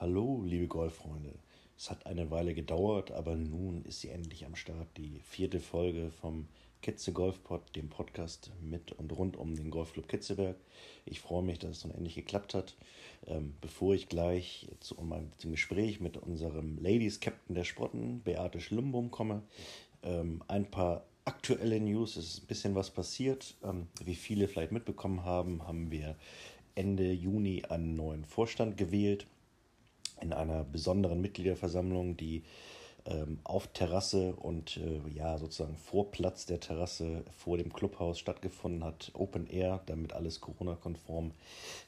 Hallo, liebe Golffreunde. Es hat eine Weile gedauert, aber nun ist sie endlich am Start. Die vierte Folge vom Kitze Golfpod, dem Podcast mit und rund um den Golfclub Kitzeberg. Ich freue mich, dass es nun endlich geklappt hat. Ähm, bevor ich gleich zu, um, zum Gespräch mit unserem Ladies Captain der Sprotten, Beate Schlumbum, komme, ähm, ein paar aktuelle News. Es ist ein bisschen was passiert. Ähm, wie viele vielleicht mitbekommen haben, haben wir Ende Juni einen neuen Vorstand gewählt in einer besonderen Mitgliederversammlung, die ähm, auf Terrasse und äh, ja sozusagen vor Platz der Terrasse vor dem Clubhaus stattgefunden hat, Open Air, damit alles Corona-konform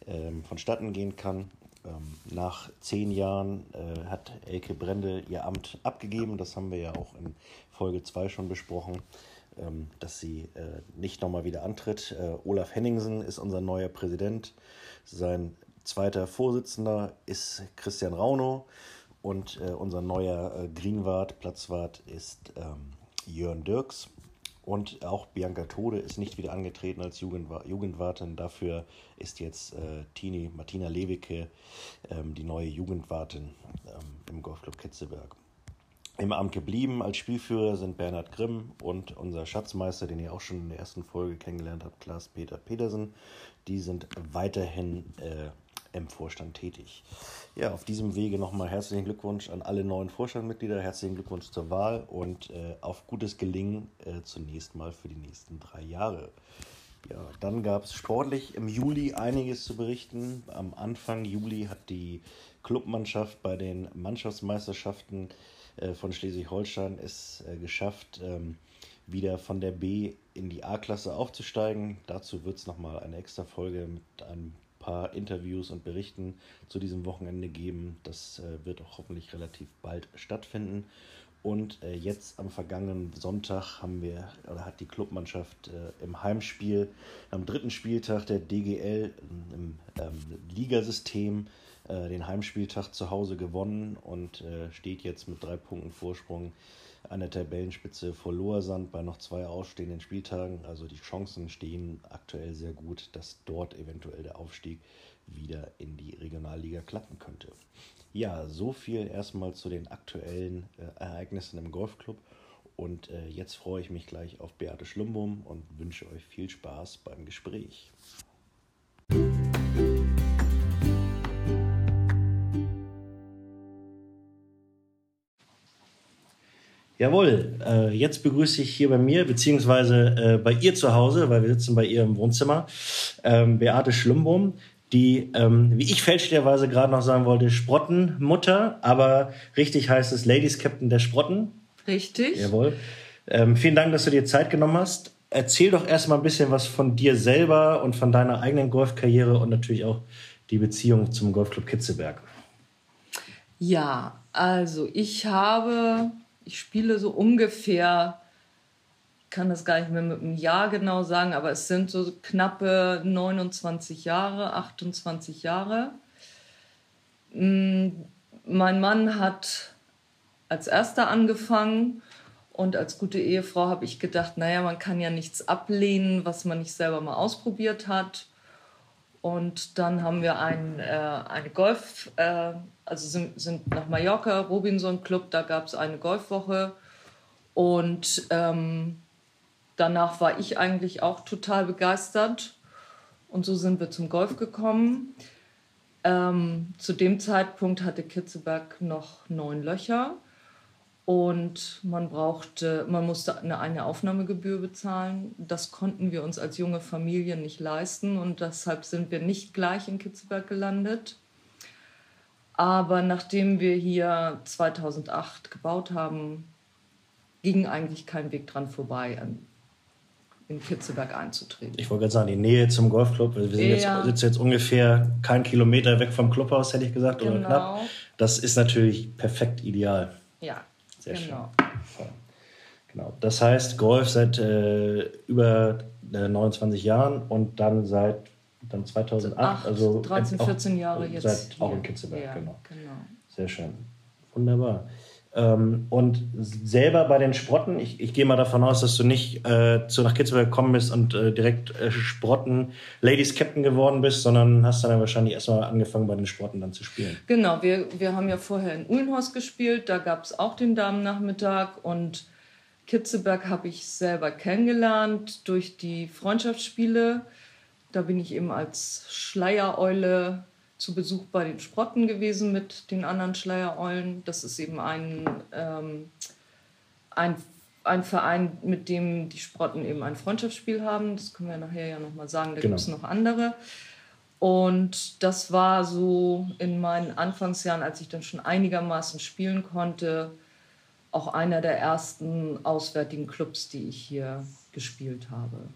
ähm, vonstatten gehen kann. Ähm, nach zehn Jahren äh, hat Elke Brendel ihr Amt abgegeben, das haben wir ja auch in Folge 2 schon besprochen ähm, dass sie äh, nicht nochmal wieder antritt. Äh, Olaf Henningsen ist unser neuer Präsident. Sein zweiter Vorsitzender ist Christian Rauno und äh, unser neuer äh, Greenwart, Platzwart ist ähm, Jörn Dirks. Und auch Bianca Tode ist nicht wieder angetreten als Jugendwa Jugendwartin. Dafür ist jetzt äh, Tini Martina Lewicke ähm, die neue Jugendwartin ähm, im Golfclub Ketzeberg. Im Amt geblieben als Spielführer sind Bernhard Grimm und unser Schatzmeister, den ihr auch schon in der ersten Folge kennengelernt habt, Klaas-Peter Petersen. Die sind weiterhin äh, im Vorstand tätig. Ja, auf diesem Wege nochmal herzlichen Glückwunsch an alle neuen Vorstandmitglieder, herzlichen Glückwunsch zur Wahl und äh, auf gutes Gelingen äh, zunächst mal für die nächsten drei Jahre. Ja, dann gab es sportlich im Juli einiges zu berichten. Am Anfang Juli hat die Clubmannschaft bei den Mannschaftsmeisterschaften äh, von Schleswig-Holstein es äh, geschafft, ähm, wieder von der B in die A-Klasse aufzusteigen. Dazu wird es nochmal eine extra Folge mit ein paar Interviews und Berichten zu diesem Wochenende geben. Das äh, wird auch hoffentlich relativ bald stattfinden. Und jetzt am vergangenen Sonntag haben wir oder hat die Clubmannschaft im Heimspiel am dritten Spieltag der DGL im ähm, Ligasystem äh, den Heimspieltag zu Hause gewonnen und äh, steht jetzt mit drei Punkten Vorsprung an der Tabellenspitze vor Lohersand bei noch zwei ausstehenden Spieltagen. Also die Chancen stehen aktuell sehr gut, dass dort eventuell der Aufstieg wieder in die Regionalliga klappen könnte. Ja, so viel erstmal zu den aktuellen äh, Ereignissen im Golfclub. Und äh, jetzt freue ich mich gleich auf Beate Schlumbum und wünsche euch viel Spaß beim Gespräch. Jawohl, äh, jetzt begrüße ich hier bei mir, beziehungsweise äh, bei ihr zu Hause, weil wir sitzen bei ihr im Wohnzimmer, ähm, Beate Schlumbum, die, ähm, wie ich fälschlicherweise gerade noch sagen wollte, Sprottenmutter, aber richtig heißt es Ladies Captain der Sprotten. Richtig. Jawohl. Ähm, vielen Dank, dass du dir Zeit genommen hast. Erzähl doch erstmal ein bisschen was von dir selber und von deiner eigenen Golfkarriere und natürlich auch die Beziehung zum Golfclub Kitzeberg. Ja, also ich habe ich spiele so ungefähr, ich kann das gar nicht mehr mit einem Jahr genau sagen, aber es sind so knappe 29 Jahre, 28 Jahre. Mm, mein Mann hat als erster angefangen und als gute Ehefrau habe ich gedacht, naja, man kann ja nichts ablehnen, was man nicht selber mal ausprobiert hat. Und dann haben wir ein, äh, eine Golf, äh, also sind, sind nach Mallorca, Robinson Club, da gab es eine Golfwoche. Und ähm, danach war ich eigentlich auch total begeistert. Und so sind wir zum Golf gekommen. Ähm, zu dem Zeitpunkt hatte Kitzeberg noch neun Löcher. Und man brauchte, man musste eine, eine Aufnahmegebühr bezahlen. Das konnten wir uns als junge Familie nicht leisten und deshalb sind wir nicht gleich in Kitzelberg gelandet. Aber nachdem wir hier 2008 gebaut haben, ging eigentlich kein Weg dran vorbei, in Kitzelberg einzutreten. Ich wollte gerade sagen, die Nähe zum Golfclub, wir sind ja. jetzt, sitzen jetzt ungefähr keinen Kilometer weg vom Clubhaus, hätte ich gesagt, genau. oder knapp. Das ist natürlich perfekt ideal. Ja, sehr genau. schön. Genau. Das heißt, Golf seit äh, über äh, 29 Jahren und dann seit dann 2008, Acht, also 13, 14 Jahre jetzt. Seit auch in Kitzelberg, ja, genau. genau. Sehr schön. Wunderbar. Ähm, und selber bei den Sprotten, ich, ich gehe mal davon aus, dass du nicht äh, zu nach Kitzbühel gekommen bist und äh, direkt äh, Sprotten Ladies Captain geworden bist, sondern hast dann wahrscheinlich erstmal angefangen, bei den Sprotten dann zu spielen. Genau, wir, wir haben ja vorher in Uhlenhorst gespielt, da gab es auch den Damennachmittag und Kitzeberg habe ich selber kennengelernt durch die Freundschaftsspiele. Da bin ich eben als Schleiereule zu Besuch bei den Sprotten gewesen mit den anderen Schleiereulen. Das ist eben ein, ähm, ein, ein Verein, mit dem die Sprotten eben ein Freundschaftsspiel haben. Das können wir nachher ja nochmal sagen. Da genau. gibt es noch andere. Und das war so in meinen Anfangsjahren, als ich dann schon einigermaßen spielen konnte, auch einer der ersten auswärtigen Clubs, die ich hier gespielt habe.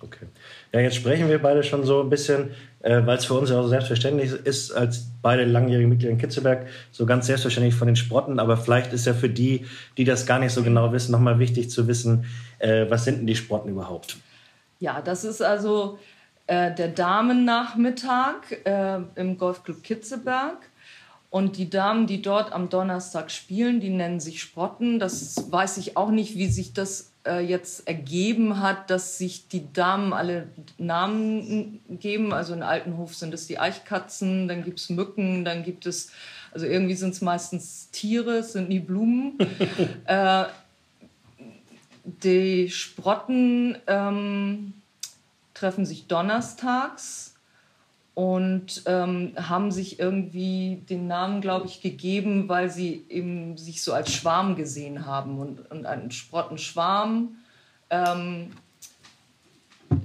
Okay. Ja, jetzt sprechen wir beide schon so ein bisschen, äh, weil es für uns ja auch selbstverständlich ist, als beide langjährige Mitglieder in Kitzelberg, so ganz selbstverständlich von den Sprotten. Aber vielleicht ist ja für die, die das gar nicht so genau wissen, nochmal wichtig zu wissen, äh, was sind denn die Sprotten überhaupt? Ja, das ist also äh, der Damennachmittag äh, im Golfclub Kitzeberg. Und die Damen, die dort am Donnerstag spielen, die nennen sich Sprotten. Das weiß ich auch nicht, wie sich das äh, jetzt ergeben hat, dass sich die Damen alle Namen geben. Also in Altenhof sind es die Eichkatzen, dann gibt es Mücken, dann gibt es, also irgendwie sind es meistens Tiere, es sind nie Blumen. äh, die Sprotten ähm, treffen sich donnerstags und ähm, haben sich irgendwie den Namen, glaube ich, gegeben, weil sie eben sich so als Schwarm gesehen haben und, und ein Sprottenschwarm. Ähm,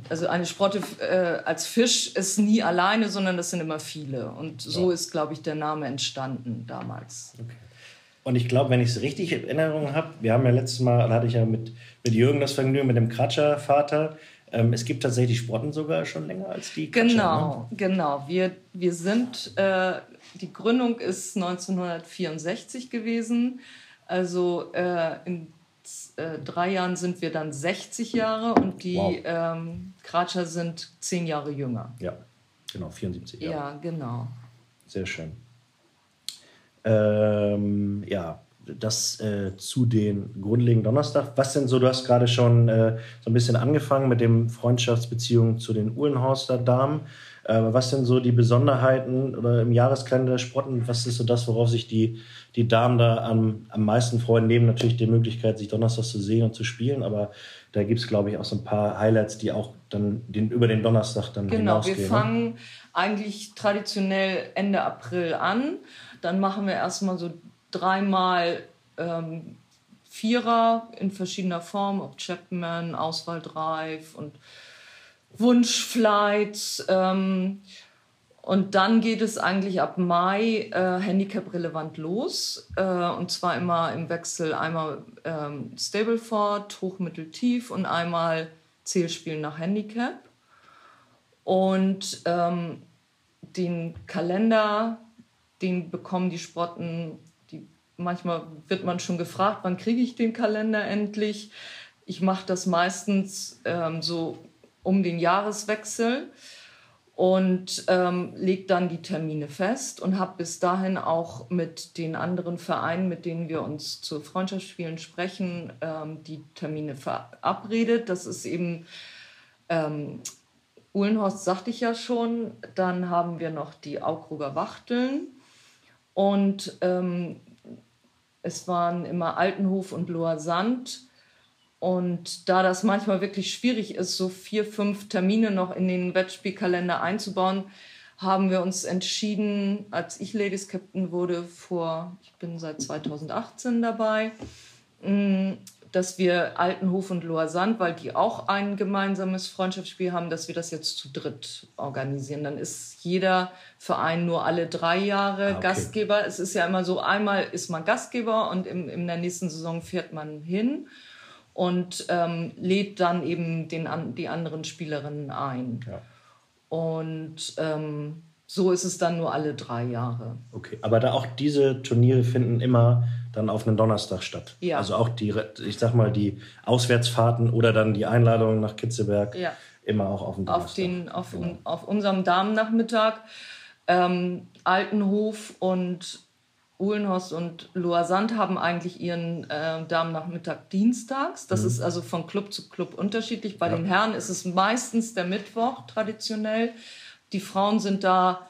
also eine Sprotte äh, als Fisch ist nie alleine, sondern das sind immer viele. Und so ja. ist, glaube ich, der Name entstanden damals. Okay. Und ich glaube, wenn ich es richtig in Erinnerung habe, wir haben ja letztes Mal, da hatte ich ja mit, mit Jürgen das Vergnügen, mit dem Kratscher-Vater, ähm, es gibt tatsächlich Sprotten sogar schon länger als die Katscha, Genau, ne? genau. Wir, wir sind, äh, die Gründung ist 1964 gewesen. Also äh, in äh, drei Jahren sind wir dann 60 Jahre und die wow. ähm, Kratscher sind zehn Jahre jünger. Ja, genau, 74 Jahre. Ja, genau. Sehr schön. Ähm, ja, das äh, zu den grundlegenden Donnerstag. Was denn so, du hast gerade schon äh, so ein bisschen angefangen mit dem Freundschaftsbeziehungen zu den Uhlenhorster Damen. Äh, was sind so die Besonderheiten oder im Jahreskalender Sprotten? Was ist so das, worauf sich die, die Damen da am, am meisten freuen? Neben natürlich der Möglichkeit, sich Donnerstag zu sehen und zu spielen, aber da gibt es, glaube ich, auch so ein paar Highlights, die auch dann den, über den Donnerstag dann genau, hinausgehen. Genau, wir ne? fangen ne? eigentlich traditionell Ende April an. Dann machen wir erstmal so dreimal ähm, Vierer in verschiedener Form, ob Chapman, Auswahldrive und Wunschflights. Ähm, und dann geht es eigentlich ab Mai äh, Handicap-relevant los. Äh, und zwar immer im Wechsel einmal ähm, Stableford, hoch, tief und einmal Zählspielen nach Handicap. Und ähm, den Kalender, den bekommen die Sprotten Manchmal wird man schon gefragt, wann kriege ich den Kalender endlich. Ich mache das meistens ähm, so um den Jahreswechsel und ähm, lege dann die Termine fest und habe bis dahin auch mit den anderen Vereinen, mit denen wir uns zu Freundschaftsspielen sprechen, ähm, die Termine verabredet. Das ist eben ähm, Uhlenhorst, sagte ich ja schon. Dann haben wir noch die Augruger Wachteln. Und ähm, es waren immer Altenhof und Loher Sand. Und da das manchmal wirklich schwierig ist, so vier, fünf Termine noch in den Wettspielkalender einzubauen, haben wir uns entschieden, als ich Ladies Captain wurde, vor, ich bin seit 2018 dabei, mm, dass wir Altenhof und Loher Sand, weil die auch ein gemeinsames Freundschaftsspiel haben, dass wir das jetzt zu dritt organisieren. Dann ist jeder Verein nur alle drei Jahre ah, okay. Gastgeber. Es ist ja immer so, einmal ist man Gastgeber und im, in der nächsten Saison fährt man hin und ähm, lädt dann eben den, die anderen Spielerinnen ein. Ja. Und ähm, so ist es dann nur alle drei Jahre. Okay, aber da auch diese Turniere finden immer dann auf einen Donnerstag statt. Ja. Also auch die, ich sag mal, die Auswärtsfahrten oder dann die Einladungen nach Kitzeberg ja. immer auch auf den Donnerstag. Auf, den, auf, genau. auf unserem Damennachmittag. Ähm, Altenhof und Uhlenhorst und Loisand haben eigentlich ihren äh, Damennachmittag dienstags. Das mhm. ist also von Club zu Club unterschiedlich. Bei ja. den Herren ist es meistens der Mittwoch traditionell. Die Frauen sind da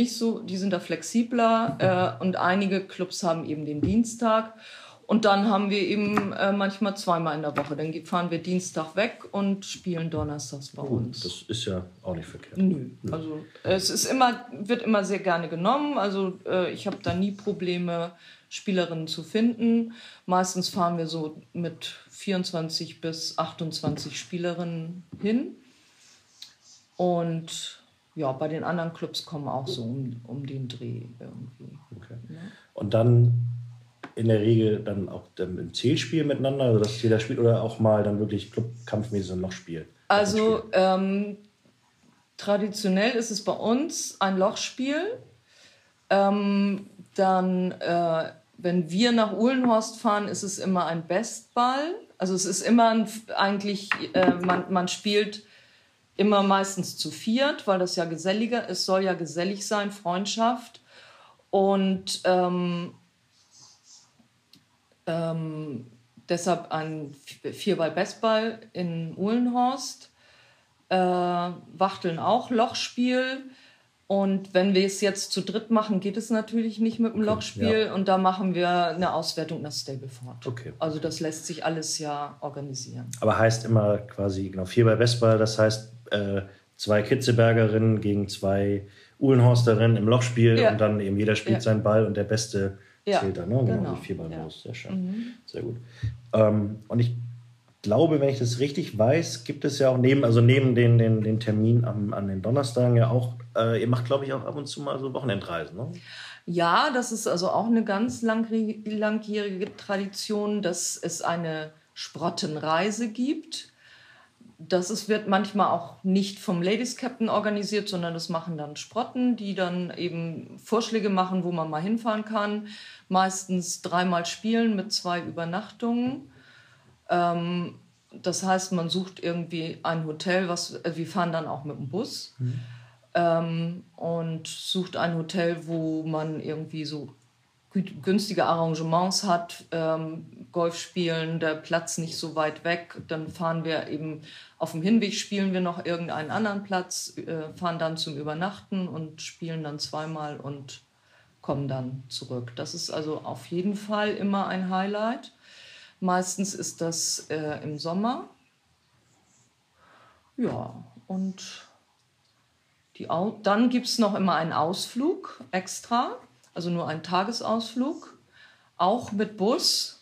nicht so, die sind da flexibler äh, und einige Clubs haben eben den Dienstag. Und dann haben wir eben äh, manchmal zweimal in der Woche. Dann fahren wir Dienstag weg und spielen donnerstags bei oh, uns. Das ist ja auch nicht verkehrt. Nö. Also es ist immer, wird immer sehr gerne genommen. Also äh, ich habe da nie Probleme, Spielerinnen zu finden. Meistens fahren wir so mit 24 bis 28 Spielerinnen hin. Und ja, bei den anderen Clubs kommen auch so um, um den Dreh irgendwie. Okay. Ja. Und dann in der Regel dann auch im Zählspiel miteinander, also dass jeder spielt oder auch mal dann wirklich Clubkampfmäßig ein Lochspiel? Also ähm, traditionell ist es bei uns ein Lochspiel. Ähm, dann, äh, wenn wir nach Uhlenhorst fahren, ist es immer ein Bestball. Also es ist immer ein, eigentlich, äh, man, man spielt immer meistens zu viert, weil das ja geselliger ist, soll ja gesellig sein, Freundschaft. Und ähm, ähm, deshalb ein Vierball-Bestball in Uhlenhorst. Äh, Wachteln auch Lochspiel. Und wenn wir es jetzt zu dritt machen, geht es natürlich nicht mit dem Lochspiel. Ja. Und da machen wir eine Auswertung nach Stableford. Okay. Also das lässt sich alles ja organisieren. Aber heißt immer quasi, genau, Vierball Bestball, das heißt äh, zwei Kitzebergerinnen gegen zwei Uhlenhorsterinnen im Lochspiel ja. und dann eben jeder spielt ja. seinen Ball und der Beste ja, zählt dann, ne? Genau, genau. die Vierballlos. Ja. Sehr schön. Mhm. Sehr gut. Ähm, und ich glaube, wenn ich das richtig weiß, gibt es ja auch neben, also neben den, den, den Termin am, an den Donnerstagen ja auch, äh, ihr macht, glaube ich, auch ab und zu mal so Wochenendreisen, ne? Ja, das ist also auch eine ganz langjährige Tradition, dass es eine Sprottenreise gibt das ist, wird manchmal auch nicht vom Ladies Captain organisiert, sondern das machen dann Sprotten, die dann eben Vorschläge machen, wo man mal hinfahren kann. Meistens dreimal spielen mit zwei Übernachtungen. Ähm, das heißt, man sucht irgendwie ein Hotel, was äh, wir fahren dann auch mit dem Bus mhm. ähm, und sucht ein Hotel, wo man irgendwie so günstige Arrangements hat, ähm, Golf spielen, der Platz nicht so weit weg, dann fahren wir eben auf dem Hinweg spielen wir noch irgendeinen anderen Platz, äh, fahren dann zum Übernachten und spielen dann zweimal und kommen dann zurück. Das ist also auf jeden Fall immer ein Highlight. Meistens ist das äh, im Sommer. Ja, und die dann gibt es noch immer einen Ausflug extra also nur ein Tagesausflug, auch mit Bus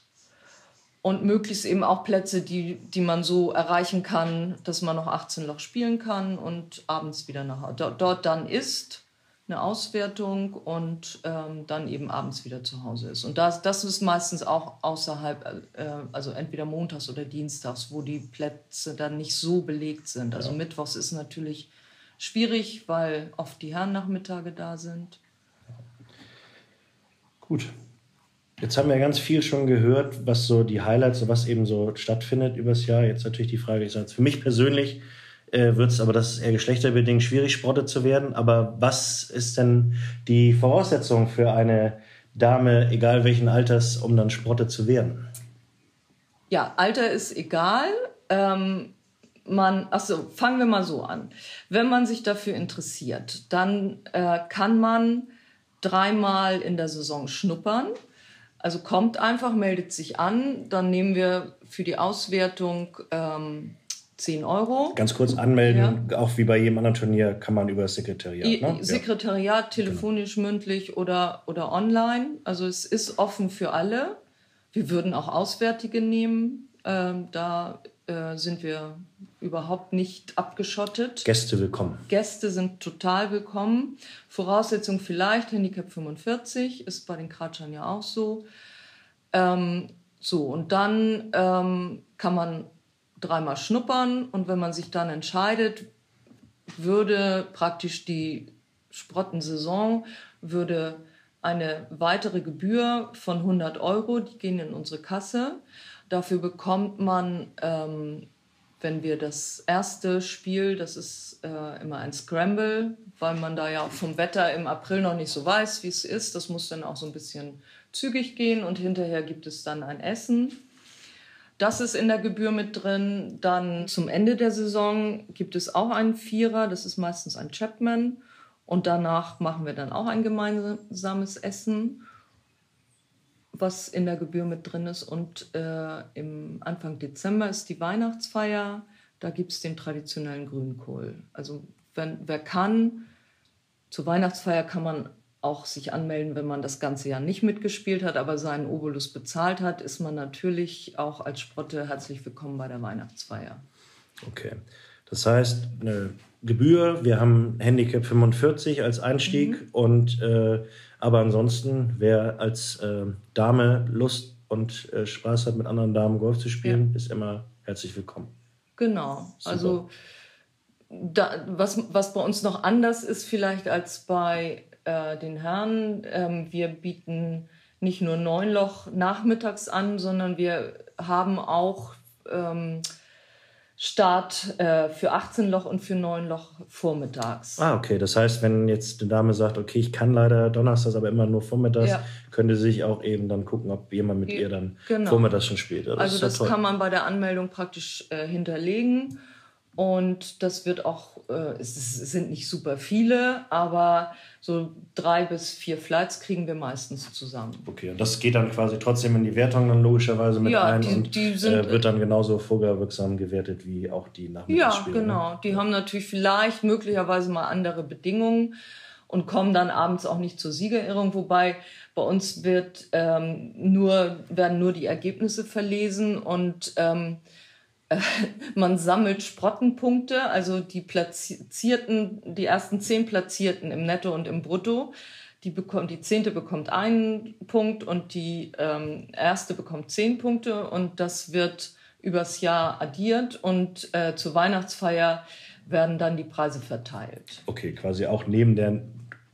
und möglichst eben auch Plätze, die, die man so erreichen kann, dass man noch 18 Loch spielen kann und abends wieder nach Hause. Dort, dann ist eine Auswertung und ähm, dann eben abends wieder zu Hause ist. Und das, das ist meistens auch außerhalb, äh, also entweder montags oder dienstags, wo die Plätze dann nicht so belegt sind. Also ja. mittwochs ist natürlich schwierig, weil oft die Herrennachmittage da sind. Gut. Jetzt haben wir ganz viel schon gehört, was so die Highlights, was eben so stattfindet übers Jahr. Jetzt natürlich die Frage, ich sage für mich persönlich äh, wird es, aber das ist eher geschlechterbedingt schwierig, Sprotte zu werden. Aber was ist denn die Voraussetzung für eine Dame, egal welchen Alters, um dann Sprotte zu werden? Ja, Alter ist egal. Ähm, man, achso, fangen wir mal so an. Wenn man sich dafür interessiert, dann äh, kann man dreimal in der Saison schnuppern. Also kommt einfach, meldet sich an, dann nehmen wir für die Auswertung ähm, 10 Euro. Ganz kurz anmelden, ja. auch wie bei jedem anderen Turnier kann man über das Sekretariat. Ne? Sekretariat, ja. telefonisch, genau. mündlich oder, oder online. Also es ist offen für alle. Wir würden auch Auswärtige nehmen. Ähm, da äh, sind wir überhaupt nicht abgeschottet. Gäste willkommen. Gäste sind total willkommen. Voraussetzung vielleicht, Handicap 45, ist bei den Kratschern ja auch so. Ähm, so, und dann ähm, kann man dreimal schnuppern und wenn man sich dann entscheidet, würde praktisch die Sprottensaison, würde eine weitere Gebühr von 100 Euro, die gehen in unsere Kasse. Dafür bekommt man ähm, wenn wir das erste Spiel, das ist äh, immer ein Scramble, weil man da ja vom Wetter im April noch nicht so weiß, wie es ist. Das muss dann auch so ein bisschen zügig gehen und hinterher gibt es dann ein Essen. Das ist in der Gebühr mit drin. Dann zum Ende der Saison gibt es auch einen Vierer, das ist meistens ein Chapman. Und danach machen wir dann auch ein gemeinsames Essen, was in der Gebühr mit drin ist. Und äh, im Anfang Dezember ist die Weihnachtsfeier. Da gibt es den traditionellen Grünkohl. Also wenn, wer kann, zur Weihnachtsfeier kann man auch sich anmelden, wenn man das ganze Jahr nicht mitgespielt hat, aber seinen Obolus bezahlt hat, ist man natürlich auch als Sprotte herzlich willkommen bei der Weihnachtsfeier. Okay. Das heißt, eine Gebühr, wir haben Handicap 45 als Einstieg mhm. und äh, aber ansonsten, wer als äh, Dame Lust und äh, Spaß hat, mit anderen Damen Golf zu spielen, ja. ist immer herzlich willkommen. Genau. Super. Also da, was, was bei uns noch anders ist vielleicht als bei äh, den Herren. Ähm, wir bieten nicht nur Neunloch nachmittags an, sondern wir haben auch ähm, Start äh, für 18 Loch und für 9 Loch vormittags. Ah, okay. Das heißt, wenn jetzt eine Dame sagt, okay, ich kann leider donnerstags, aber immer nur vormittags, ja. könnte sie sich auch eben dann gucken, ob jemand mit ihr dann genau. vormittags schon spielt. Das also das toll. kann man bei der Anmeldung praktisch äh, hinterlegen. Und das wird auch, äh, es, sind nicht super viele, aber so drei bis vier Flights kriegen wir meistens zusammen. Okay, und das geht dann quasi trotzdem in die Wertung dann logischerweise mit ja, ein die, und die sind, äh, wird dann genauso vorwirksam gewertet wie auch die Nachmittagsspiele. Ja, genau. Ne? Die haben natürlich vielleicht möglicherweise mal andere Bedingungen und kommen dann abends auch nicht zur Siegerehrung, wobei bei uns wird ähm, nur, werden nur die Ergebnisse verlesen und ähm, man sammelt Sprottenpunkte, also die Platzierten, die ersten zehn Platzierten im Netto und im Brutto. Die, bekommt, die zehnte bekommt einen Punkt und die ähm, erste bekommt zehn Punkte und das wird übers Jahr addiert und äh, zur Weihnachtsfeier werden dann die Preise verteilt. Okay, quasi auch neben der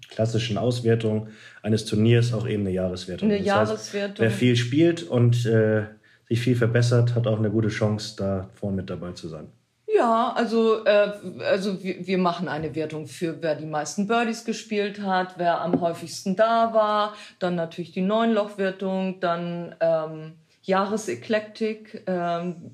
klassischen Auswertung eines Turniers auch eben eine Jahreswertung. Eine das Jahreswertung. Heißt, wer viel spielt und äh, sich viel verbessert, hat auch eine gute Chance, da vorne mit dabei zu sein. Ja, also, äh, also wir, wir machen eine Wertung für, wer die meisten Birdies gespielt hat, wer am häufigsten da war, dann natürlich die Neunlochwertung, dann ähm, Jahreseklektik. Ähm,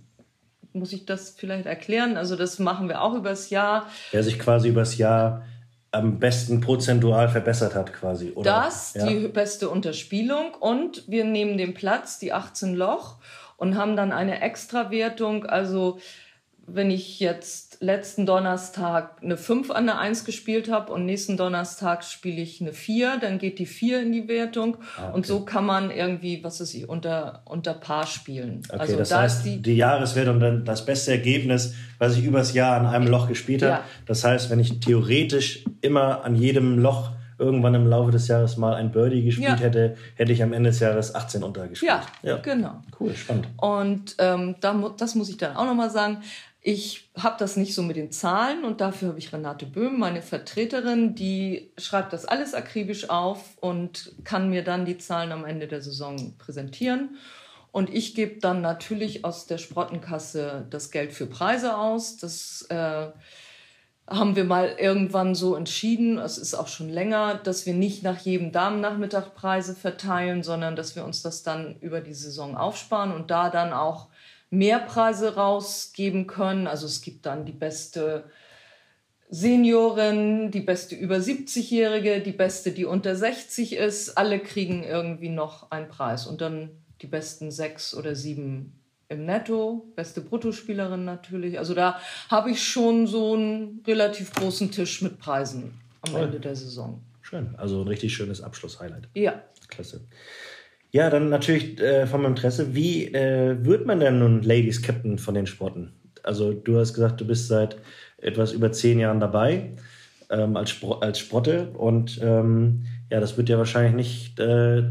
muss ich das vielleicht erklären? Also das machen wir auch übers Jahr. Wer sich quasi übers Jahr am besten prozentual verbessert hat, quasi, oder? Das, ja? die beste Unterspielung und wir nehmen den Platz, die 18 Loch und haben dann eine Extrawertung. Also wenn ich jetzt letzten Donnerstag eine 5 an der 1 gespielt habe und nächsten Donnerstag spiele ich eine 4, dann geht die 4 in die Wertung. Ah, okay. Und so kann man irgendwie, was ist ich, unter, unter Paar spielen. Okay, also das da heißt, die, die Jahreswertung dann das beste Ergebnis, was ich übers Jahr an einem Loch gespielt habe. Ja. Das heißt, wenn ich theoretisch immer an jedem Loch irgendwann im Laufe des Jahres mal ein Birdie gespielt ja. hätte, hätte ich am Ende des Jahres 18 untergespielt. Ja, ja. genau. Cool, spannend. Und ähm, da, das muss ich dann auch nochmal sagen. Ich habe das nicht so mit den Zahlen und dafür habe ich Renate Böhm, meine Vertreterin, die schreibt das alles akribisch auf und kann mir dann die Zahlen am Ende der Saison präsentieren. Und ich gebe dann natürlich aus der Sprottenkasse das Geld für Preise aus. Das äh, haben wir mal irgendwann so entschieden, es ist auch schon länger, dass wir nicht nach jedem Damennachmittag Preise verteilen, sondern dass wir uns das dann über die Saison aufsparen und da dann auch mehr Preise rausgeben können. Also es gibt dann die beste Seniorin, die beste über 70-Jährige, die beste, die unter 60 ist. Alle kriegen irgendwie noch einen Preis und dann die besten sechs oder sieben im Netto, beste Bruttospielerin natürlich. Also da habe ich schon so einen relativ großen Tisch mit Preisen am Toll. Ende der Saison. Schön, also ein richtig schönes Abschlusshighlight. Ja. Klasse. Ja, dann natürlich äh, vom Interesse, wie äh, wird man denn nun Ladies Captain von den Sporten? Also du hast gesagt, du bist seit etwas über zehn Jahren dabei ähm, als, Spro als Sprotte und ähm, ja, das wird ja wahrscheinlich nicht äh,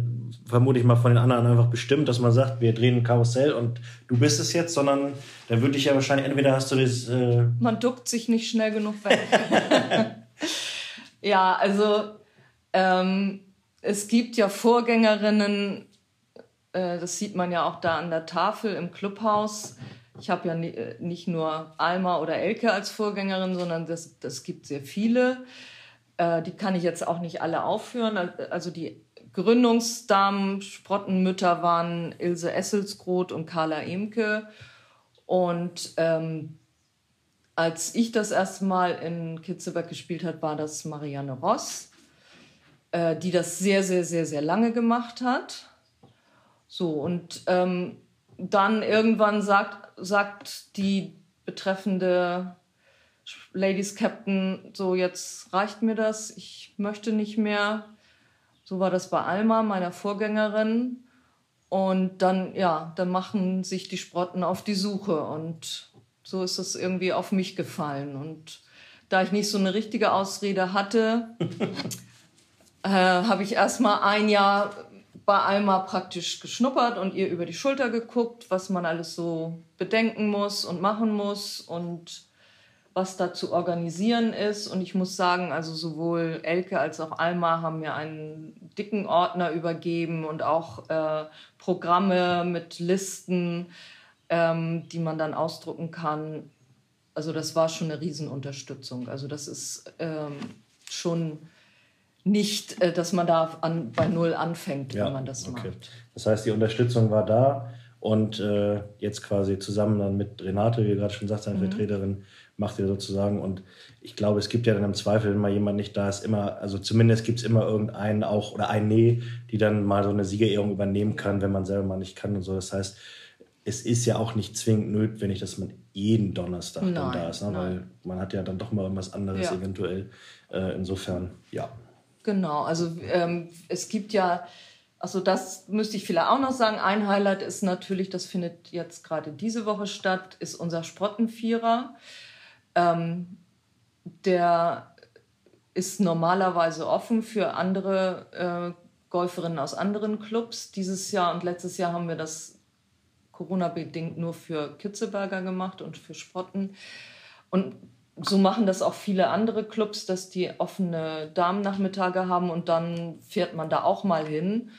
vermute ich mal von den anderen einfach bestimmt, dass man sagt, wir drehen ein Karussell und du bist es jetzt, sondern da würde ich ja wahrscheinlich, entweder hast du das. Äh man duckt sich nicht schnell genug weg. ja, also ähm, es gibt ja Vorgängerinnen, äh, das sieht man ja auch da an der Tafel im Clubhaus, Ich habe ja nicht nur Alma oder Elke als Vorgängerin, sondern das, das gibt sehr viele. Äh, die kann ich jetzt auch nicht alle aufführen. Also die Gründungsdamen, Sprottenmütter waren Ilse Esselsgroth und Carla Emke. Und ähm, als ich das erste Mal in Kitzeberg gespielt habe, war das Marianne Ross, äh, die das sehr, sehr, sehr, sehr lange gemacht hat. So, und ähm, dann irgendwann sagt, sagt die betreffende Ladies Captain, so jetzt reicht mir das, ich möchte nicht mehr. So war das bei Alma, meiner Vorgängerin. Und dann, ja, dann machen sich die Sprotten auf die Suche. Und so ist es irgendwie auf mich gefallen. Und da ich nicht so eine richtige Ausrede hatte, äh, habe ich erst mal ein Jahr bei Alma praktisch geschnuppert und ihr über die Schulter geguckt, was man alles so bedenken muss und machen muss. Und was da zu organisieren ist. Und ich muss sagen, also sowohl Elke als auch Alma haben mir einen dicken Ordner übergeben und auch äh, Programme mit Listen, ähm, die man dann ausdrucken kann. Also das war schon eine Riesenunterstützung. Also das ist ähm, schon nicht, äh, dass man da an, bei Null anfängt, ja, wenn man das okay. macht. Das heißt, die Unterstützung war da und äh, jetzt quasi zusammen dann mit Renate, wie gerade schon sagt, seine mhm. Vertreterin, macht ihr sozusagen. Und ich glaube, es gibt ja dann im Zweifel, wenn mal jemand nicht da ist, immer, also zumindest gibt es immer irgendeinen auch oder ein Nee, die dann mal so eine Siegerehrung übernehmen kann, wenn man selber mal nicht kann und so. Das heißt, es ist ja auch nicht zwingend notwendig, dass man jeden Donnerstag nein, dann da ist, ne? weil man hat ja dann doch mal irgendwas anderes ja. eventuell. Äh, insofern, ja. Genau, also ähm, es gibt ja, also das müsste ich vielleicht auch noch sagen. Ein Highlight ist natürlich, das findet jetzt gerade diese Woche statt, ist unser Sprottenvierer. Ähm, der ist normalerweise offen für andere äh, Golferinnen aus anderen Clubs. Dieses Jahr und letztes Jahr haben wir das Corona-bedingt nur für Kitzeberger gemacht und für Sprotten. Und so machen das auch viele andere Clubs, dass die offene Damennachmittage haben und dann fährt man da auch mal hin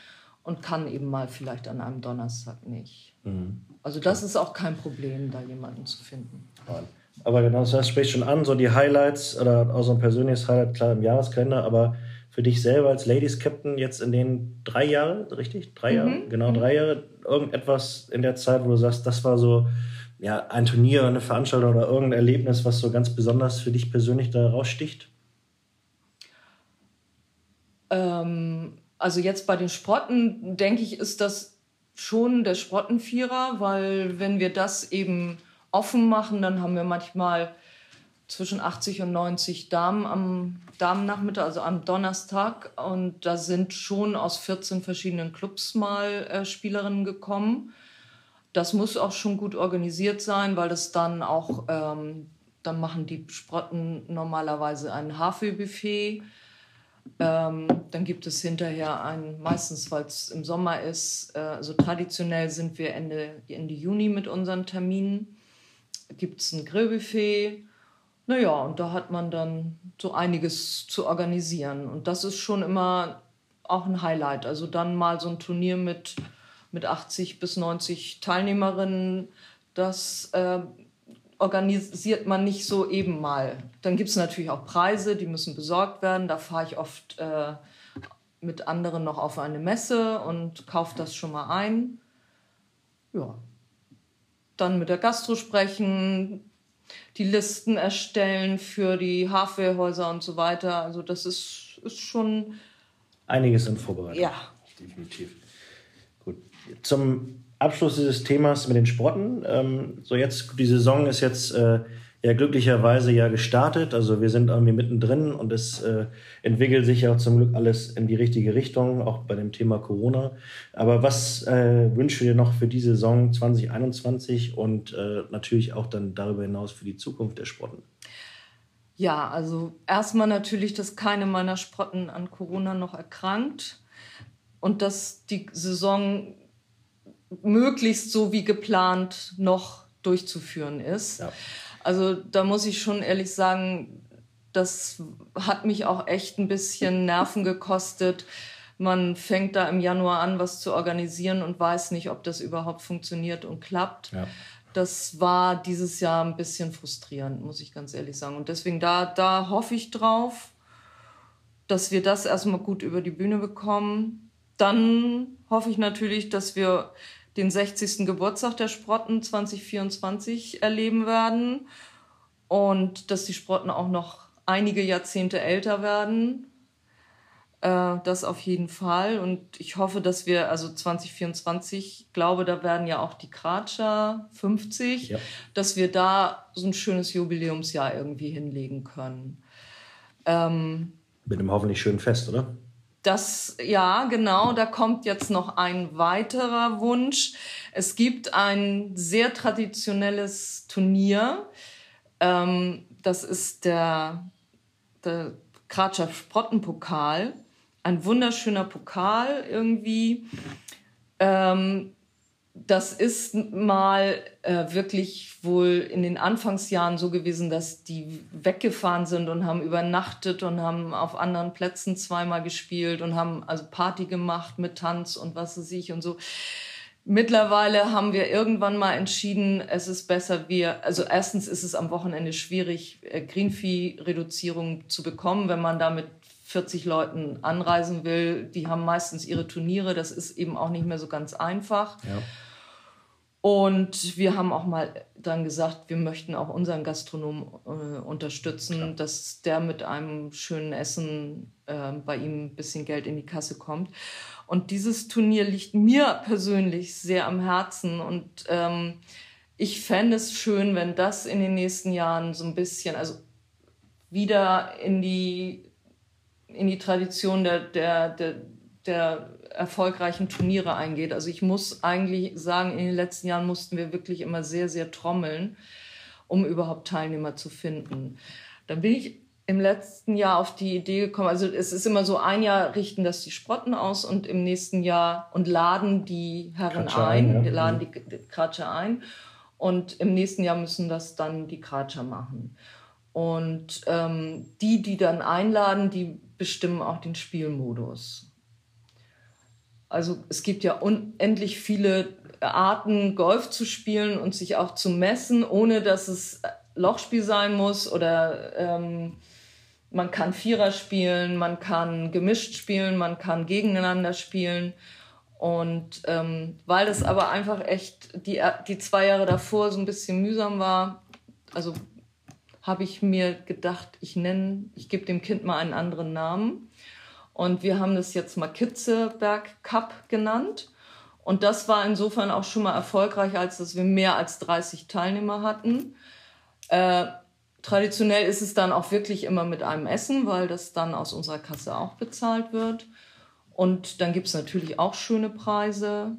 und kann eben mal vielleicht an einem Donnerstag nicht. Mhm. Also das ist auch kein Problem, da jemanden zu finden. Aber genau, das spricht schon an, so die Highlights oder auch so ein persönliches Highlight, klar im Jahreskalender, aber für dich selber als Ladies Captain jetzt in den drei Jahren, richtig? Drei mhm. Jahre? Genau, drei Jahre. Irgendetwas in der Zeit, wo du sagst, das war so ja, ein Turnier, eine Veranstaltung oder irgendein Erlebnis, was so ganz besonders für dich persönlich da raussticht? Ähm, also jetzt bei den Sprotten, denke ich, ist das schon der Sprottenvierer, weil wenn wir das eben offen machen. Dann haben wir manchmal zwischen 80 und 90 Damen am Damennachmittag, also am Donnerstag. Und da sind schon aus 14 verschiedenen Clubs mal äh, Spielerinnen gekommen. Das muss auch schon gut organisiert sein, weil das dann auch, ähm, dann machen die Sprotten normalerweise ein Havelbuffet. Ähm, dann gibt es hinterher ein, meistens weil es im Sommer ist, äh, also traditionell sind wir Ende, Ende Juni mit unseren Terminen gibt es ein Grillbuffet. Naja, und da hat man dann so einiges zu organisieren. Und das ist schon immer auch ein Highlight. Also dann mal so ein Turnier mit, mit 80 bis 90 Teilnehmerinnen, das äh, organisiert man nicht so eben mal. Dann gibt es natürlich auch Preise, die müssen besorgt werden. Da fahre ich oft äh, mit anderen noch auf eine Messe und kaufe das schon mal ein. Ja, dann mit der Gastro sprechen, die Listen erstellen für die Hardwarehäuser und so weiter. Also das ist, ist schon... Einiges in Vorbereitung. Ja. Definitiv. Zum Abschluss dieses Themas mit den Sporten. Ähm, so jetzt, die Saison ist jetzt äh, ja glücklicherweise ja gestartet. Also wir sind irgendwie mittendrin und es äh, entwickelt sich ja zum Glück alles in die richtige Richtung, auch bei dem Thema Corona. Aber was äh, wünschst du dir noch für die Saison 2021 und äh, natürlich auch dann darüber hinaus für die Zukunft der Sprotten? Ja, also erstmal natürlich, dass keine meiner Sprotten an Corona noch erkrankt und dass die Saison möglichst so wie geplant noch durchzuführen ist. Ja. Also da muss ich schon ehrlich sagen, das hat mich auch echt ein bisschen Nerven gekostet. Man fängt da im Januar an, was zu organisieren und weiß nicht, ob das überhaupt funktioniert und klappt. Ja. das war dieses Jahr ein bisschen frustrierend, muss ich ganz ehrlich sagen. Und deswegen da, da hoffe ich drauf, dass wir das erstmal gut über die Bühne bekommen. Dann hoffe ich natürlich, dass wir den 60. Geburtstag der Sprotten 2024 erleben werden und dass die Sprotten auch noch einige Jahrzehnte älter werden. Äh, das auf jeden Fall. Und ich hoffe, dass wir, also 2024, glaube, da werden ja auch die Kratscher 50, ja. dass wir da so ein schönes Jubiläumsjahr irgendwie hinlegen können. Ähm, Mit einem hoffentlich schönen Fest, oder? Das, ja, genau, da kommt jetzt noch ein weiterer Wunsch. Es gibt ein sehr traditionelles Turnier. Ähm, das ist der, der Kratscher Sprottenpokal ein wunderschöner Pokal irgendwie. Ähm, das ist mal äh, wirklich wohl in den Anfangsjahren so gewesen, dass die weggefahren sind und haben übernachtet und haben auf anderen Plätzen zweimal gespielt und haben also Party gemacht mit Tanz und was weiß ich und so. Mittlerweile haben wir irgendwann mal entschieden, es ist besser, wir, also erstens ist es am Wochenende schwierig, äh, Greenfee-Reduzierung zu bekommen, wenn man damit 40 Leuten anreisen will. Die haben meistens ihre Turniere. Das ist eben auch nicht mehr so ganz einfach. Ja. Und wir haben auch mal dann gesagt, wir möchten auch unseren Gastronom äh, unterstützen, Klar. dass der mit einem schönen Essen äh, bei ihm ein bisschen Geld in die Kasse kommt. Und dieses Turnier liegt mir persönlich sehr am Herzen. Und ähm, ich fände es schön, wenn das in den nächsten Jahren so ein bisschen, also wieder in die in die Tradition der, der, der, der erfolgreichen Turniere eingeht. Also ich muss eigentlich sagen, in den letzten Jahren mussten wir wirklich immer sehr, sehr trommeln, um überhaupt Teilnehmer zu finden. Dann bin ich im letzten Jahr auf die Idee gekommen, also es ist immer so, ein Jahr richten das die Sprotten aus und im nächsten Jahr und laden die Herren Kratscher ein, ein ja. laden mhm. die, die Kratscher ein und im nächsten Jahr müssen das dann die Kratscher machen. Und ähm, die, die dann einladen, die bestimmen auch den Spielmodus. Also es gibt ja unendlich viele Arten, Golf zu spielen und sich auch zu messen, ohne dass es Lochspiel sein muss oder ähm, man kann Vierer spielen, man kann gemischt spielen, man kann gegeneinander spielen. Und ähm, weil das aber einfach echt die, die zwei Jahre davor so ein bisschen mühsam war, also habe ich mir gedacht, ich nenne, ich gebe dem Kind mal einen anderen Namen. Und wir haben das jetzt mal Kitzeberg Cup genannt. Und das war insofern auch schon mal erfolgreich, als dass wir mehr als 30 Teilnehmer hatten. Äh, traditionell ist es dann auch wirklich immer mit einem Essen, weil das dann aus unserer Kasse auch bezahlt wird. Und dann gibt es natürlich auch schöne Preise.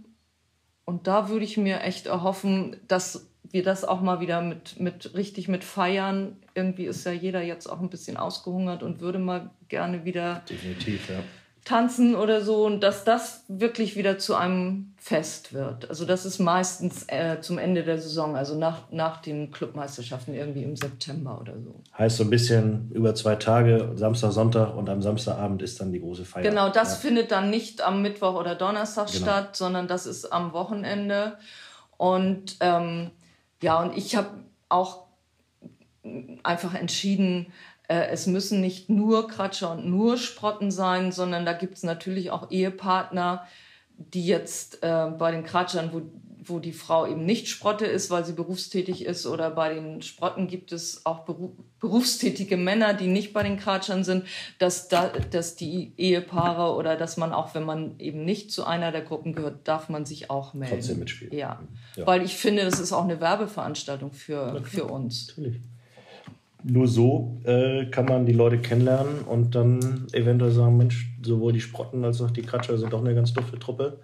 Und da würde ich mir echt erhoffen, dass wir das auch mal wieder mit, mit richtig mit feiern. Irgendwie ist ja jeder jetzt auch ein bisschen ausgehungert und würde mal gerne wieder Definitiv, ja. tanzen oder so und dass das wirklich wieder zu einem Fest wird. Also das ist meistens äh, zum Ende der Saison, also nach, nach den Clubmeisterschaften irgendwie im September oder so. Heißt so ein bisschen über zwei Tage, Samstag, Sonntag und am Samstagabend ist dann die große Feier. Genau, das ja. findet dann nicht am Mittwoch oder Donnerstag genau. statt, sondern das ist am Wochenende. Und ähm, ja, und ich habe auch einfach entschieden, äh, es müssen nicht nur Kratscher und nur Sprotten sein, sondern da gibt es natürlich auch Ehepartner, die jetzt äh, bei den Kratschern, wo wo die Frau eben nicht Sprotte ist, weil sie berufstätig ist, oder bei den Sprotten gibt es auch berufstätige Männer, die nicht bei den Kratschern sind, dass, da, dass die Ehepaare oder dass man auch, wenn man eben nicht zu einer der Gruppen gehört, darf man sich auch melden. Trotzdem mitspielen. Ja. ja. Weil ich finde, das ist auch eine Werbeveranstaltung für, okay. für uns. Natürlich. Nur so äh, kann man die Leute kennenlernen und dann eventuell sagen, Mensch, sowohl die Sprotten als auch die Kratscher sind doch eine ganz dufte Truppe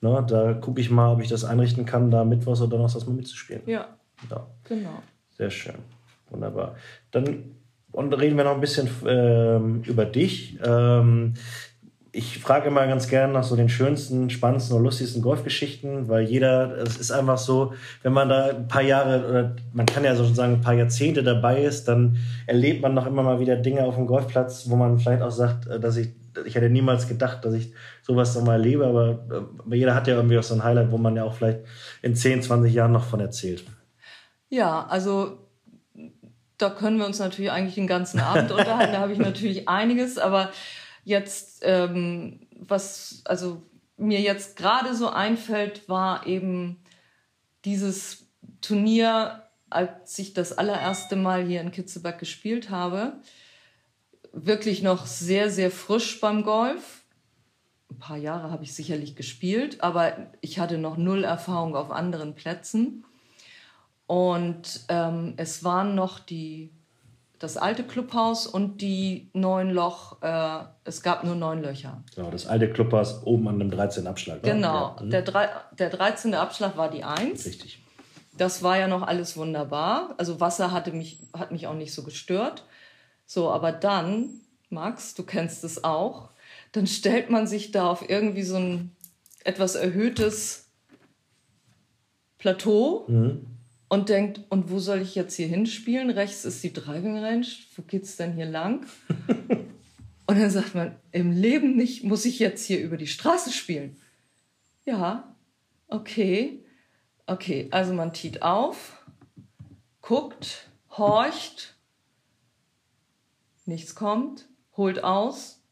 Ne, da gucke ich mal, ob ich das einrichten kann, da Mittwochs oder Donnerstags mal mitzuspielen. Ja. ja. Genau. Sehr schön. Wunderbar. Dann und reden wir noch ein bisschen ähm, über dich. Ähm, ich frage immer ganz gerne nach so den schönsten, spannendsten und lustigsten Golfgeschichten, weil jeder, es ist einfach so, wenn man da ein paar Jahre oder man kann ja sozusagen ein paar Jahrzehnte dabei ist, dann erlebt man noch immer mal wieder Dinge auf dem Golfplatz, wo man vielleicht auch sagt, äh, dass ich, ich hätte niemals gedacht, dass ich sowas noch mal erlebe, aber, aber jeder hat ja irgendwie auch so ein Highlight, wo man ja auch vielleicht in 10, 20 Jahren noch von erzählt. Ja, also da können wir uns natürlich eigentlich den ganzen Abend unterhalten. Da habe ich natürlich einiges, aber jetzt, ähm, was also mir jetzt gerade so einfällt, war eben dieses Turnier, als ich das allererste Mal hier in Kitzelberg gespielt habe. Wirklich noch sehr, sehr frisch beim Golf. Ein paar Jahre habe ich sicherlich gespielt, aber ich hatte noch null Erfahrung auf anderen Plätzen. Und ähm, es waren noch die, das alte Clubhaus und die neun Loch. Äh, es gab nur neun Löcher. Genau, das alte Clubhaus oben an dem 13. Abschlag. Ne? Genau, ja. mhm. der, drei, der 13. Abschlag war die 1. Richtig. Das war ja noch alles wunderbar. Also Wasser hatte mich, hat mich auch nicht so gestört. So, aber dann, Max, du kennst es auch, dann stellt man sich da auf irgendwie so ein etwas erhöhtes Plateau. Mhm und denkt, und wo soll ich jetzt hier hinspielen? Rechts ist die Driving Range, wo geht's denn hier lang? und dann sagt man, im Leben nicht, muss ich jetzt hier über die Straße spielen? Ja, okay, okay, also man tiet auf, guckt, horcht, nichts kommt, holt aus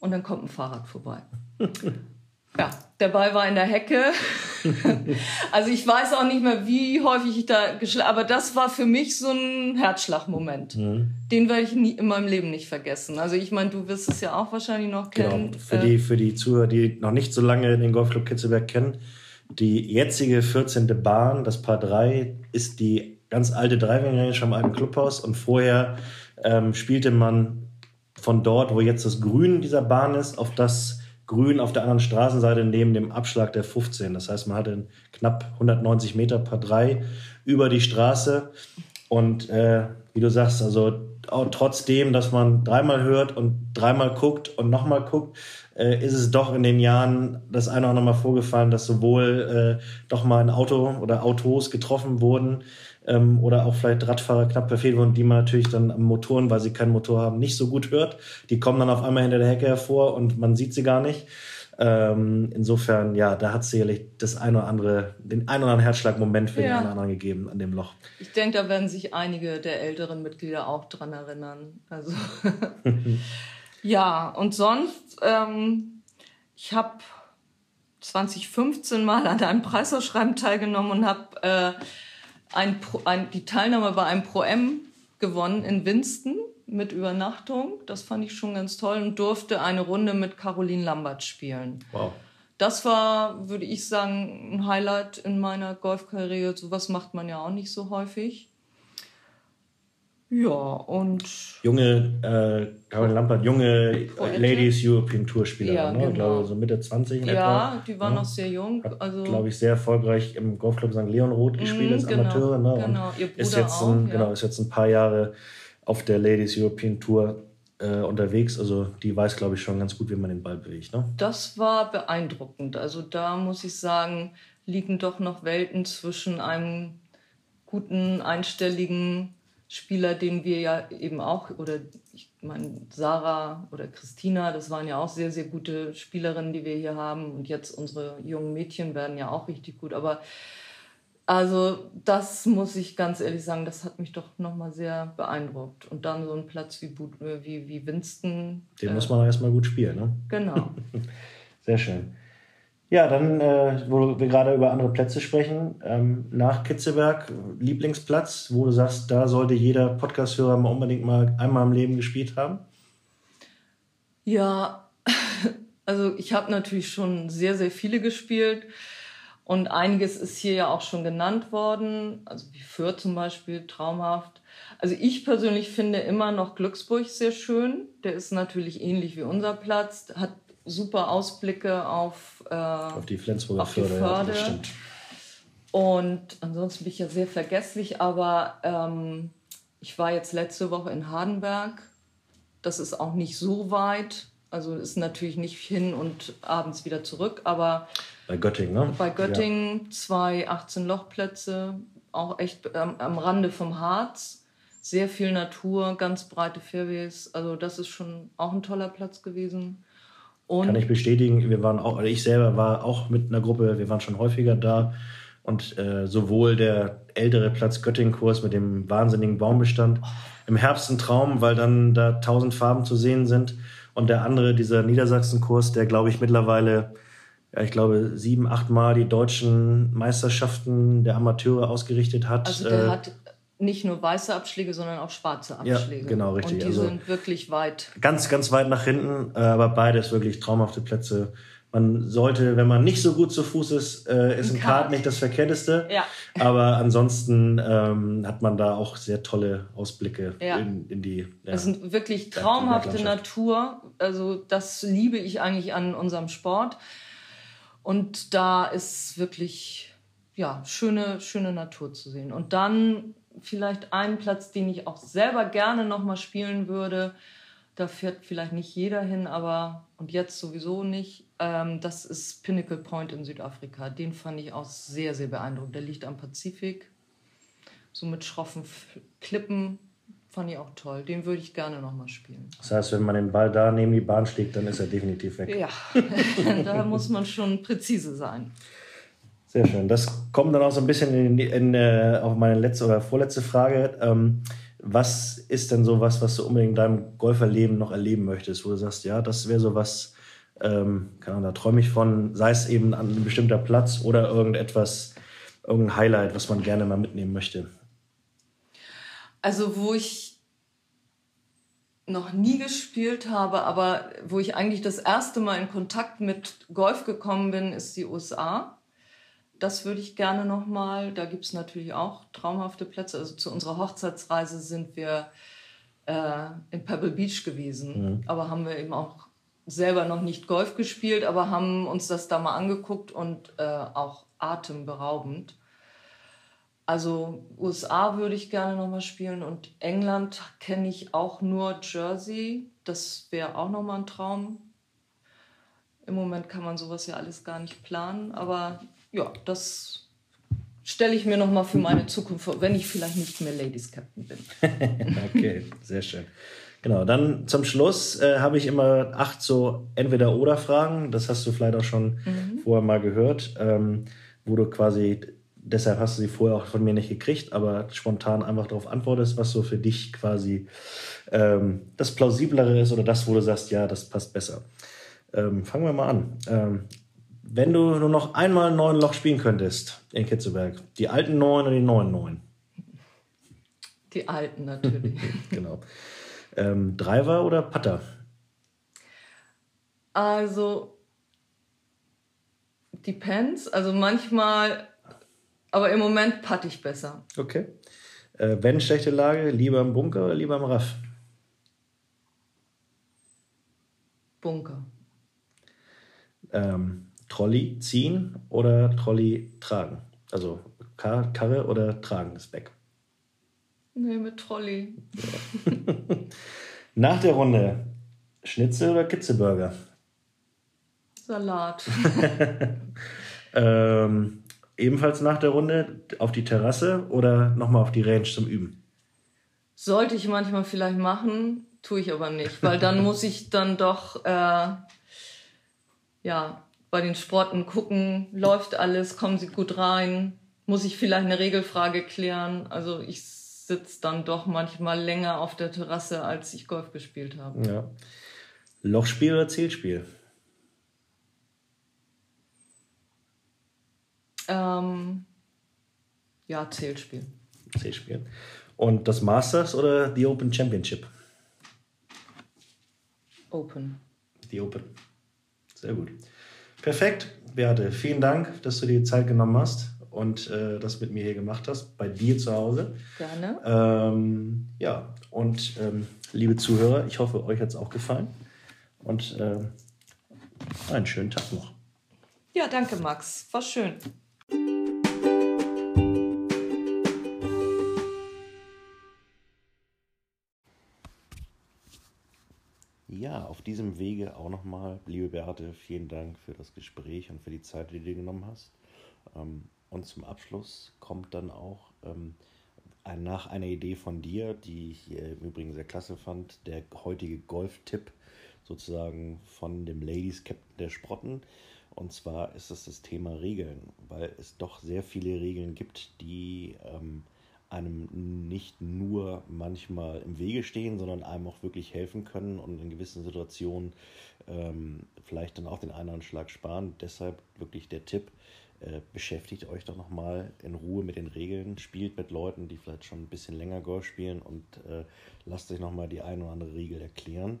und dann kommt ein Fahrrad vorbei. Ja, der Ball war in der Hecke. also ich weiß auch nicht mehr, wie häufig ich da geschlagen aber das war für mich so ein Herzschlagmoment. Mhm. Den werde ich nie in meinem Leben nicht vergessen. Also ich meine, du wirst es ja auch wahrscheinlich noch genau. kennen. Genau. Für, äh, die, für die Zuhörer, die noch nicht so lange den Golfclub Kitzelberg kennen, die jetzige 14. Bahn, das Paar 3, ist die ganz alte Driving Range am alten Clubhaus und vorher ähm, spielte man von dort, wo jetzt das Grün dieser Bahn ist, auf das grün auf der anderen Straßenseite neben dem Abschlag der 15. Das heißt, man hatte knapp 190 Meter paar drei über die Straße. Und äh, wie du sagst, also trotzdem, dass man dreimal hört und dreimal guckt und nochmal guckt, äh, ist es doch in den Jahren das eine oder andere vorgefallen, dass sowohl äh, doch mal ein Auto oder Autos getroffen wurden, ähm, oder auch vielleicht Radfahrer knapp verfehlt wurden, die man natürlich dann am Motoren, weil sie keinen Motor haben, nicht so gut hört. Die kommen dann auf einmal hinter der Hecke hervor und man sieht sie gar nicht. Ähm, insofern, ja, da hat es sicherlich das ein oder andere, den ein oder anderen Herzschlagmoment für ja. den anderen gegeben an dem Loch. Ich denke, da werden sich einige der älteren Mitglieder auch dran erinnern. Also ja, und sonst, ähm, ich habe 2015 mal an einem Preisausschreiben teilgenommen und habe äh, ein, ein, die Teilnahme bei einem Pro-M gewonnen in Winston mit Übernachtung. Das fand ich schon ganz toll und durfte eine Runde mit Caroline Lambert spielen. Wow. Das war, würde ich sagen, ein Highlight in meiner Golfkarriere. Sowas macht man ja auch nicht so häufig. Ja, und. Junge, äh, Caroline Lampert, junge Ladies European Tour Spieler, ja, ne? Genau. Ich glaube, so Mitte 20 in Ja, etwa. die war ja. noch sehr jung. Also, glaube ich, sehr erfolgreich im Golfclub St. Leon Roth gespielt als genau, Amateurin. Ne? Genau, ihr Bruder ist jetzt auch, ein, ja. Genau, ist jetzt ein paar Jahre auf der Ladies European Tour äh, unterwegs. Also die weiß, glaube ich, schon ganz gut, wie man den Ball bewegt. Ne? Das war beeindruckend. Also da muss ich sagen, liegen doch noch Welten zwischen einem guten, einstelligen Spieler, den wir ja eben auch, oder ich meine, Sarah oder Christina, das waren ja auch sehr, sehr gute Spielerinnen, die wir hier haben. Und jetzt unsere jungen Mädchen werden ja auch richtig gut. Aber also das muss ich ganz ehrlich sagen, das hat mich doch nochmal sehr beeindruckt. Und dann so ein Platz wie, wie, wie Winston. Den äh, muss man erstmal gut spielen, ne? Genau. sehr schön. Ja, dann, äh, wo wir gerade über andere Plätze sprechen, ähm, nach Kitzeberg, Lieblingsplatz, wo du sagst, da sollte jeder Podcast-Hörer mal unbedingt mal einmal im Leben gespielt haben? Ja, also ich habe natürlich schon sehr, sehr viele gespielt und einiges ist hier ja auch schon genannt worden, also wie Fürth zum Beispiel, traumhaft. Also ich persönlich finde immer noch Glücksburg sehr schön. Der ist natürlich ähnlich wie unser Platz, hat super Ausblicke auf, äh, auf die Flensburger auf Förde. Die Förde. Ja. Und ansonsten bin ich ja sehr vergesslich, aber ähm, ich war jetzt letzte Woche in Hardenberg. Das ist auch nicht so weit. Also ist natürlich nicht hin und abends wieder zurück, aber bei Göttingen, ne? Bei Göttingen ja. zwei 18-Lochplätze, auch echt ähm, am Rande vom Harz. Sehr viel Natur, ganz breite Fairways. Also das ist schon auch ein toller Platz gewesen. Und Kann ich bestätigen, wir waren auch, ich selber war auch mit einer Gruppe, wir waren schon häufiger da und äh, sowohl der ältere Platz Göttingen-Kurs mit dem wahnsinnigen Baumbestand. Im Herbst ein Traum, weil dann da tausend Farben zu sehen sind. Und der andere, dieser Niedersachsen-Kurs, der glaube ich mittlerweile, ja, ich glaube, sieben, acht Mal die deutschen Meisterschaften der Amateure ausgerichtet hat. Also der äh, hat nicht nur weiße Abschläge, sondern auch schwarze Abschläge. Ja, genau, richtig. Und die also sind wirklich weit. Ganz, ganz weit nach hinten, äh, aber beides wirklich traumhafte Plätze. Man sollte, wenn man nicht so gut zu Fuß ist, äh, ist ein, ein Kart. Kart nicht das Verkehrteste. Ja. Aber ansonsten ähm, hat man da auch sehr tolle Ausblicke ja. in, in die. Ja, das sind wirklich traumhafte Natur. Also das liebe ich eigentlich an unserem Sport. Und da ist wirklich ja schöne schöne Natur zu sehen. Und dann vielleicht einen Platz, den ich auch selber gerne noch mal spielen würde. Da fährt vielleicht nicht jeder hin, aber und jetzt sowieso nicht. Ähm, das ist Pinnacle Point in Südafrika. Den fand ich auch sehr, sehr beeindruckend. Der liegt am Pazifik, so mit schroffen Klippen. Fand ich auch toll. Den würde ich gerne nochmal spielen. Das heißt, wenn man den Ball da neben die Bahn schlägt, dann ist er definitiv weg. Ja, da muss man schon präzise sein. Sehr schön. Das kommt dann auch so ein bisschen in, in, äh, auf meine letzte oder vorletzte Frage. Ähm, was ist denn so was, was du unbedingt in deinem Golferleben noch erleben möchtest, wo du sagst, ja, das wäre so was, ähm, keine Ahnung, da träume ich von, sei es eben an einem bestimmter Platz oder irgendetwas, irgendein Highlight, was man gerne mal mitnehmen möchte? Also, wo ich noch nie gespielt habe, aber wo ich eigentlich das erste Mal in Kontakt mit Golf gekommen bin, ist die USA. Das würde ich gerne nochmal. Da gibt es natürlich auch traumhafte Plätze. Also zu unserer Hochzeitsreise sind wir äh, in Pebble Beach gewesen, mhm. aber haben wir eben auch selber noch nicht Golf gespielt, aber haben uns das da mal angeguckt und äh, auch atemberaubend. Also USA würde ich gerne nochmal spielen und England kenne ich auch nur Jersey. Das wäre auch nochmal ein Traum. Im Moment kann man sowas ja alles gar nicht planen, aber ja, das stelle ich mir nochmal für meine Zukunft vor, wenn ich vielleicht nicht mehr Ladies Captain bin. okay, sehr schön. Genau, dann zum Schluss äh, habe ich immer acht so Entweder-Oder-Fragen. Das hast du vielleicht auch schon mhm. vorher mal gehört, ähm, wo du quasi, deshalb hast du sie vorher auch von mir nicht gekriegt, aber spontan einfach darauf antwortest, was so für dich quasi ähm, das Plausiblere ist oder das, wo du sagst, ja, das passt besser. Ähm, fangen wir mal an. Wenn du nur noch einmal ein neuen Loch spielen könntest in Kitzelberg, die alten neun oder die neuen neun? Die alten natürlich. genau. Ähm, Driver oder Putter? Also, depends. Also manchmal, aber im Moment putte ich besser. Okay. Äh, wenn schlechte Lage, lieber im Bunker oder lieber im Raff? Bunker. Ähm, Trolley ziehen oder Trolley tragen? Also Kar Karre oder tragen ist weg. Nee, mit Trolley. Ja. nach der Runde Schnitzel oder Kitzeburger? Salat. ähm, ebenfalls nach der Runde auf die Terrasse oder nochmal auf die Range zum Üben? Sollte ich manchmal vielleicht machen, tue ich aber nicht, weil dann muss ich dann doch äh, ja bei den Sporten gucken, läuft alles, kommen sie gut rein, muss ich vielleicht eine Regelfrage klären. Also ich sitze dann doch manchmal länger auf der Terrasse, als ich Golf gespielt habe. Ja. Lochspiel oder Zielspiel? Ähm, ja, Zählspiel. Zählspiel. Und das Masters oder die Open Championship? Open. Die Open. Sehr gut. Perfekt, Beate. Vielen Dank, dass du dir die Zeit genommen hast und äh, das mit mir hier gemacht hast, bei dir zu Hause. Gerne. Ähm, ja, und ähm, liebe Zuhörer, ich hoffe, euch hat es auch gefallen. Und äh, einen schönen Tag noch. Ja, danke, Max. War schön. Diesem Wege auch nochmal, liebe Beate, vielen Dank für das Gespräch und für die Zeit, die du dir genommen hast. Ähm, und zum Abschluss kommt dann auch ähm, nach einer Idee von dir, die ich im Übrigen sehr klasse fand, der heutige Golf-Tipp sozusagen von dem Ladies Captain der Sprotten. Und zwar ist es das Thema Regeln, weil es doch sehr viele Regeln gibt, die ähm, einem nicht nur manchmal im Wege stehen, sondern einem auch wirklich helfen können und in gewissen Situationen ähm, vielleicht dann auch den einen Schlag sparen. Deshalb wirklich der Tipp, äh, beschäftigt euch doch nochmal in Ruhe mit den Regeln, spielt mit Leuten, die vielleicht schon ein bisschen länger Golf spielen und äh, lasst euch nochmal die eine oder andere Regel erklären,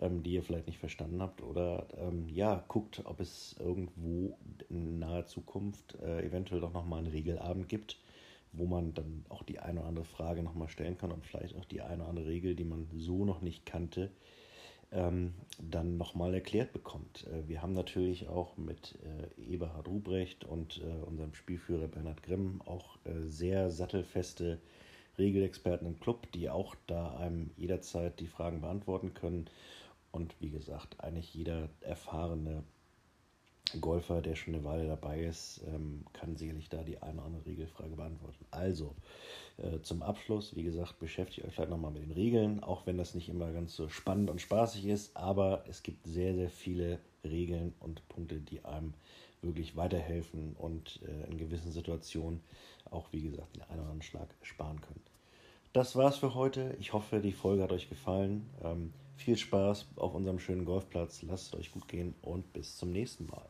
ähm, die ihr vielleicht nicht verstanden habt. Oder ähm, ja, guckt, ob es irgendwo in naher Zukunft äh, eventuell doch nochmal einen Regelabend gibt, wo man dann auch die eine oder andere Frage nochmal stellen kann und vielleicht auch die eine oder andere Regel, die man so noch nicht kannte, ähm, dann nochmal erklärt bekommt. Äh, wir haben natürlich auch mit äh, Eberhard Rubrecht und äh, unserem Spielführer Bernhard Grimm auch äh, sehr sattelfeste Regelexperten im Club, die auch da einem jederzeit die Fragen beantworten können. Und wie gesagt, eigentlich jeder erfahrene Golfer, der schon eine Weile dabei ist, ähm, kann sicherlich da die eine oder andere Regelfrage beantworten. Also, äh, zum Abschluss, wie gesagt, beschäftigt euch vielleicht nochmal mit den Regeln, auch wenn das nicht immer ganz so spannend und spaßig ist, aber es gibt sehr, sehr viele Regeln und Punkte, die einem wirklich weiterhelfen und äh, in gewissen Situationen auch, wie gesagt, den einen oder anderen Schlag sparen können. Das war's für heute. Ich hoffe, die Folge hat euch gefallen. Ähm, viel Spaß auf unserem schönen Golfplatz. Lasst es euch gut gehen und bis zum nächsten Mal.